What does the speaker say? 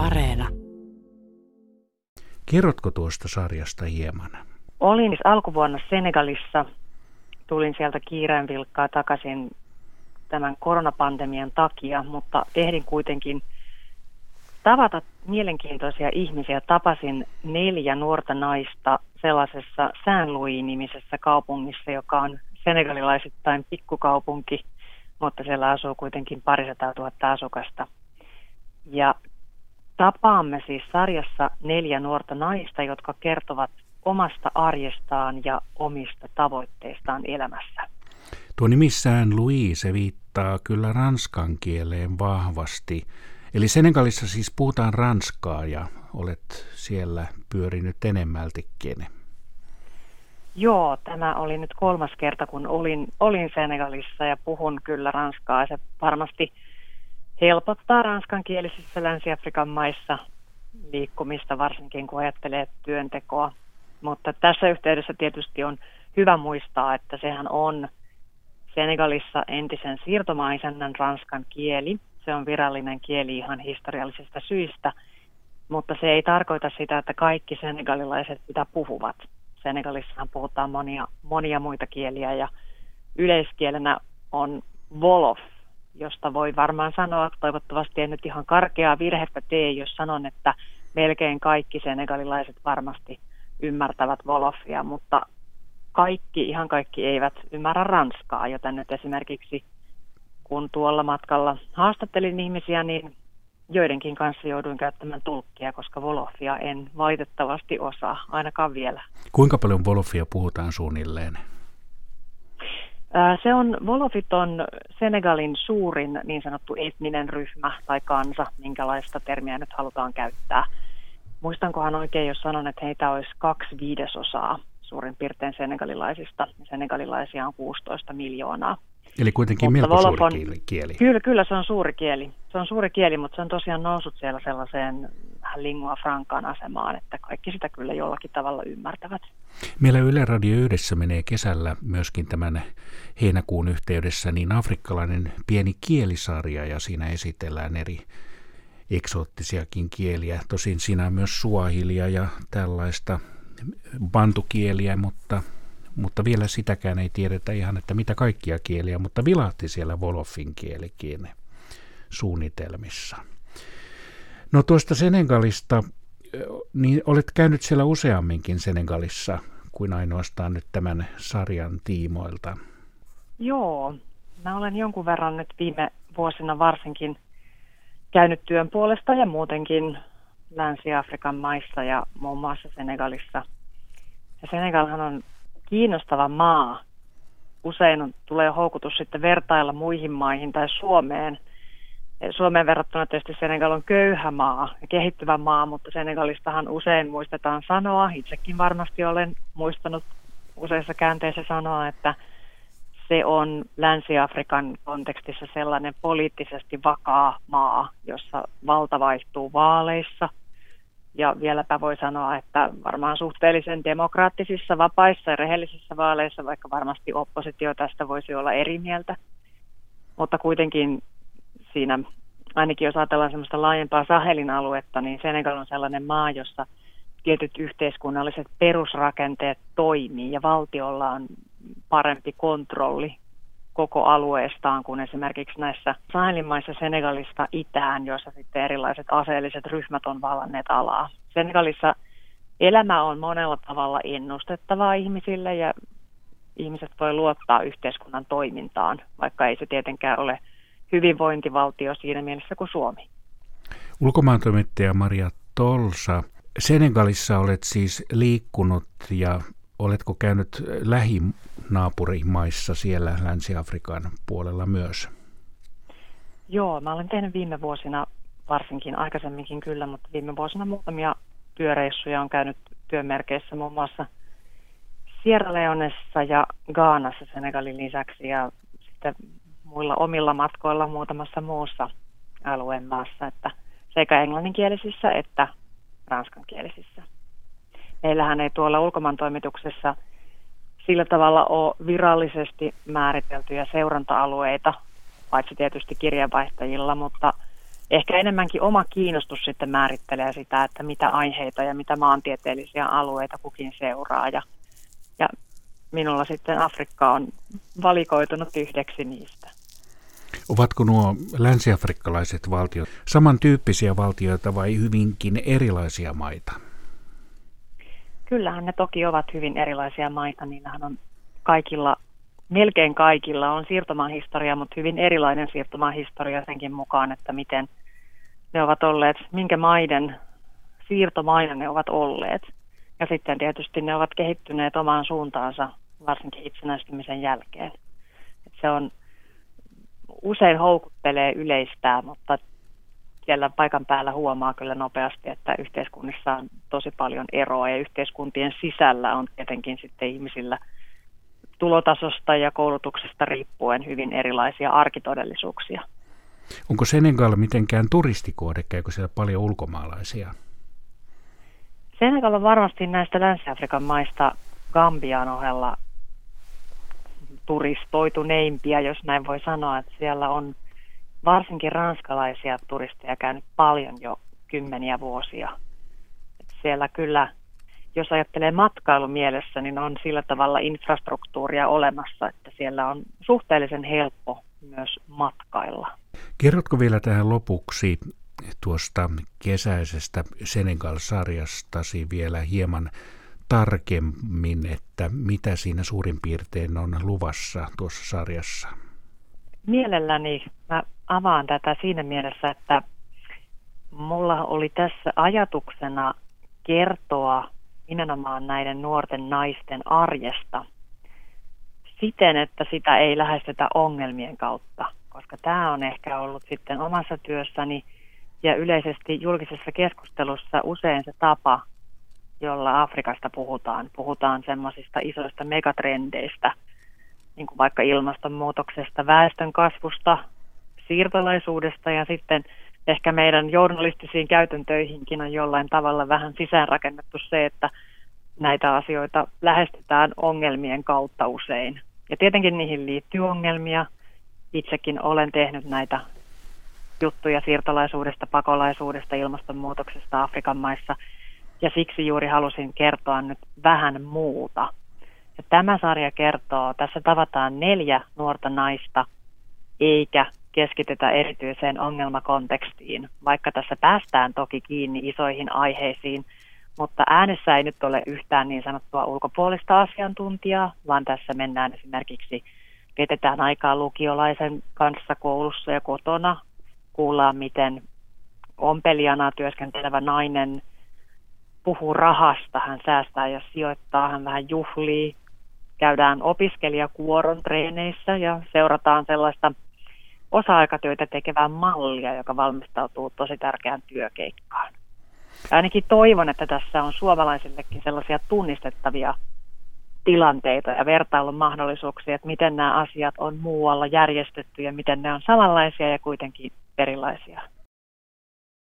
Areena. Kerrotko tuosta sarjasta hieman? Olin alkuvuonna Senegalissa. Tulin sieltä kiireen vilkkaa takaisin tämän koronapandemian takia, mutta ehdin kuitenkin tavata mielenkiintoisia ihmisiä. Tapasin neljä nuorta naista sellaisessa Saint Louis-nimisessä kaupungissa, joka on senegalilaisittain pikkukaupunki, mutta siellä asuu kuitenkin parisataa tuhatta asukasta. Ja tapaamme siis sarjassa neljä nuorta naista, jotka kertovat omasta arjestaan ja omista tavoitteistaan elämässä. Tuo nimissään Louis, se viittaa kyllä ranskan kieleen vahvasti. Eli Senegalissa siis puhutaan ranskaa ja olet siellä pyörinyt enemmältikin. Joo, tämä oli nyt kolmas kerta, kun olin, olin Senegalissa ja puhun kyllä ranskaa. Se varmasti helpottaa ranskankielisessä Länsi-Afrikan maissa liikkumista, varsinkin kun ajattelee työntekoa. Mutta tässä yhteydessä tietysti on hyvä muistaa, että sehän on Senegalissa entisen siirtomaisennan ranskan kieli. Se on virallinen kieli ihan historiallisista syistä, mutta se ei tarkoita sitä, että kaikki senegalilaiset sitä puhuvat. Senegalissahan puhutaan monia, monia muita kieliä ja yleiskielenä on Wolof, josta voi varmaan sanoa, toivottavasti en nyt ihan karkeaa virhettä tee, jos sanon, että melkein kaikki senegalilaiset varmasti ymmärtävät Wolofia, mutta kaikki, ihan kaikki eivät ymmärrä ranskaa, joten nyt esimerkiksi kun tuolla matkalla haastattelin ihmisiä, niin joidenkin kanssa jouduin käyttämään tulkkia, koska Wolofia en valitettavasti osaa, ainakaan vielä. Kuinka paljon Wolofia puhutaan suunnilleen? Se on, Wolofit on Senegalin suurin niin sanottu etninen ryhmä tai kansa, minkälaista termiä nyt halutaan käyttää. Muistankohan oikein, jos sanon, että heitä olisi kaksi viidesosaa suurin piirtein senegalilaisista. Senegalilaisia on 16 miljoonaa. Eli kuitenkin mutta melko Volofon, suuri kieli. Kyllä, kyllä se on suuri kieli. Se on suuri kieli, mutta se on tosiaan noussut siellä sellaiseen lingua francaan asemaan, että kaikki sitä kyllä jollakin tavalla ymmärtävät. Meillä Yle Radio yhdessä menee kesällä myöskin tämän heinäkuun yhteydessä niin afrikkalainen pieni kielisarja ja siinä esitellään eri eksoottisiakin kieliä. Tosin siinä on myös suahilia ja tällaista bantukieliä, mutta, mutta vielä sitäkään ei tiedetä ihan, että mitä kaikkia kieliä, mutta vilahti siellä Wolofin kielikin suunnitelmissa. No tuosta Senegalista, niin olet käynyt siellä useamminkin Senegalissa kuin ainoastaan nyt tämän sarjan tiimoilta. Joo, mä olen jonkun verran nyt viime vuosina varsinkin käynyt työn puolesta ja muutenkin Länsi-Afrikan maissa ja muun muassa Senegalissa. Ja Senegalhan on kiinnostava maa. Usein on, tulee houkutus sitten vertailla muihin maihin tai Suomeen. Suomeen verrattuna tietysti Senegal on köyhä maa ja kehittyvä maa, mutta Senegalistahan usein muistetaan sanoa, itsekin varmasti olen muistanut useissa käänteissä sanoa, että se on Länsi-Afrikan kontekstissa sellainen poliittisesti vakaa maa, jossa valta vaihtuu vaaleissa – ja vieläpä voi sanoa, että varmaan suhteellisen demokraattisissa, vapaissa ja rehellisissä vaaleissa, vaikka varmasti oppositio tästä voisi olla eri mieltä. Mutta kuitenkin siinä, ainakin jos ajatellaan semmoista laajempaa Sahelin aluetta, niin Senegal on sellainen maa, jossa tietyt yhteiskunnalliset perusrakenteet toimii ja valtiolla on parempi kontrolli koko alueestaan kuin esimerkiksi näissä Sahelin maissa Senegalista itään, joissa sitten erilaiset aseelliset ryhmät on vallanneet alaa. Senegalissa elämä on monella tavalla ennustettavaa ihmisille ja ihmiset voi luottaa yhteiskunnan toimintaan, vaikka ei se tietenkään ole hyvinvointivaltio siinä mielessä kuin Suomi. Ulkomaantoimittaja Maria Tolsa, Senegalissa olet siis liikkunut ja oletko käynyt lähinaapurimaissa siellä Länsi-Afrikan puolella myös? Joo, mä olen tehnyt viime vuosina varsinkin aikaisemminkin kyllä, mutta viime vuosina muutamia työreissuja on käynyt työmerkeissä muun muassa Sierra Leonessa ja Gaanassa Senegalin lisäksi ja sitten muilla omilla matkoilla muutamassa muussa alueen maassa, että sekä englanninkielisissä että ranskankielisissä. Meillähän ei tuolla ulkomaan toimituksessa sillä tavalla ole virallisesti määriteltyjä seuranta-alueita, paitsi tietysti kirjeenvaihtajilla, mutta ehkä enemmänkin oma kiinnostus sitten määrittelee sitä, että mitä aiheita ja mitä maantieteellisiä alueita kukin seuraa. Ja, ja minulla sitten Afrikka on valikoitunut yhdeksi niistä. Ovatko nuo länsiafrikkalaiset valtiot samantyyppisiä valtioita vai hyvinkin erilaisia maita? Kyllähän ne toki ovat hyvin erilaisia maita. Niillähän on kaikilla, melkein kaikilla on siirtomaahistoria, mutta hyvin erilainen siirtomaahistoria senkin mukaan, että miten ne ovat olleet, minkä maiden siirtomaina ne ovat olleet. Ja sitten tietysti ne ovat kehittyneet omaan suuntaansa, varsinkin itsenäistymisen jälkeen. Se on usein houkuttelee yleistää, mutta siellä paikan päällä huomaa kyllä nopeasti, että yhteiskunnissa on tosi paljon eroa ja yhteiskuntien sisällä on tietenkin sitten ihmisillä tulotasosta ja koulutuksesta riippuen hyvin erilaisia arkitodellisuuksia. Onko Senegal mitenkään turistikohde, käykö siellä paljon ulkomaalaisia? Senegal on varmasti näistä Länsi-Afrikan maista Gambian ohella turistoituneimpia, jos näin voi sanoa, että siellä on varsinkin ranskalaisia turisteja käynyt paljon jo kymmeniä vuosia. Että siellä kyllä, jos ajattelee matkailun mielessä, niin on sillä tavalla infrastruktuuria olemassa, että siellä on suhteellisen helppo myös matkailla. Kerrotko vielä tähän lopuksi tuosta kesäisestä Senegal-sarjastasi vielä hieman tarkemmin, että mitä siinä suurin piirtein on luvassa tuossa sarjassa? Mielelläni mä avaan tätä siinä mielessä, että mulla oli tässä ajatuksena kertoa nimenomaan näiden nuorten naisten arjesta siten, että sitä ei lähestytä ongelmien kautta, koska tämä on ehkä ollut sitten omassa työssäni ja yleisesti julkisessa keskustelussa usein se tapa, jolla Afrikasta puhutaan. Puhutaan semmoisista isoista megatrendeistä, niin kuin vaikka ilmastonmuutoksesta, väestön kasvusta, siirtolaisuudesta ja sitten ehkä meidän journalistisiin käytäntöihinkin on jollain tavalla vähän sisäänrakennettu se, että näitä asioita lähestytään ongelmien kautta usein. Ja tietenkin niihin liittyy ongelmia. Itsekin olen tehnyt näitä juttuja siirtolaisuudesta, pakolaisuudesta, ilmastonmuutoksesta Afrikan maissa – ja siksi juuri halusin kertoa nyt vähän muuta. Ja tämä sarja kertoo, tässä tavataan neljä nuorta naista, eikä keskitytä erityiseen ongelmakontekstiin, vaikka tässä päästään toki kiinni isoihin aiheisiin, mutta äänessä ei nyt ole yhtään niin sanottua ulkopuolista asiantuntijaa, vaan tässä mennään esimerkiksi, vietetään aikaa lukiolaisen kanssa koulussa ja kotona, kuullaan miten ompelijana työskentelevä nainen puhuu rahasta, hän säästää ja sijoittaa, hän vähän juhlii. Käydään opiskelijakuoron treeneissä ja seurataan sellaista osa-aikatyötä tekevää mallia, joka valmistautuu tosi tärkeään työkeikkaan. Ja ainakin toivon, että tässä on suomalaisillekin sellaisia tunnistettavia tilanteita ja vertailun mahdollisuuksia, että miten nämä asiat on muualla järjestetty ja miten ne on samanlaisia ja kuitenkin erilaisia.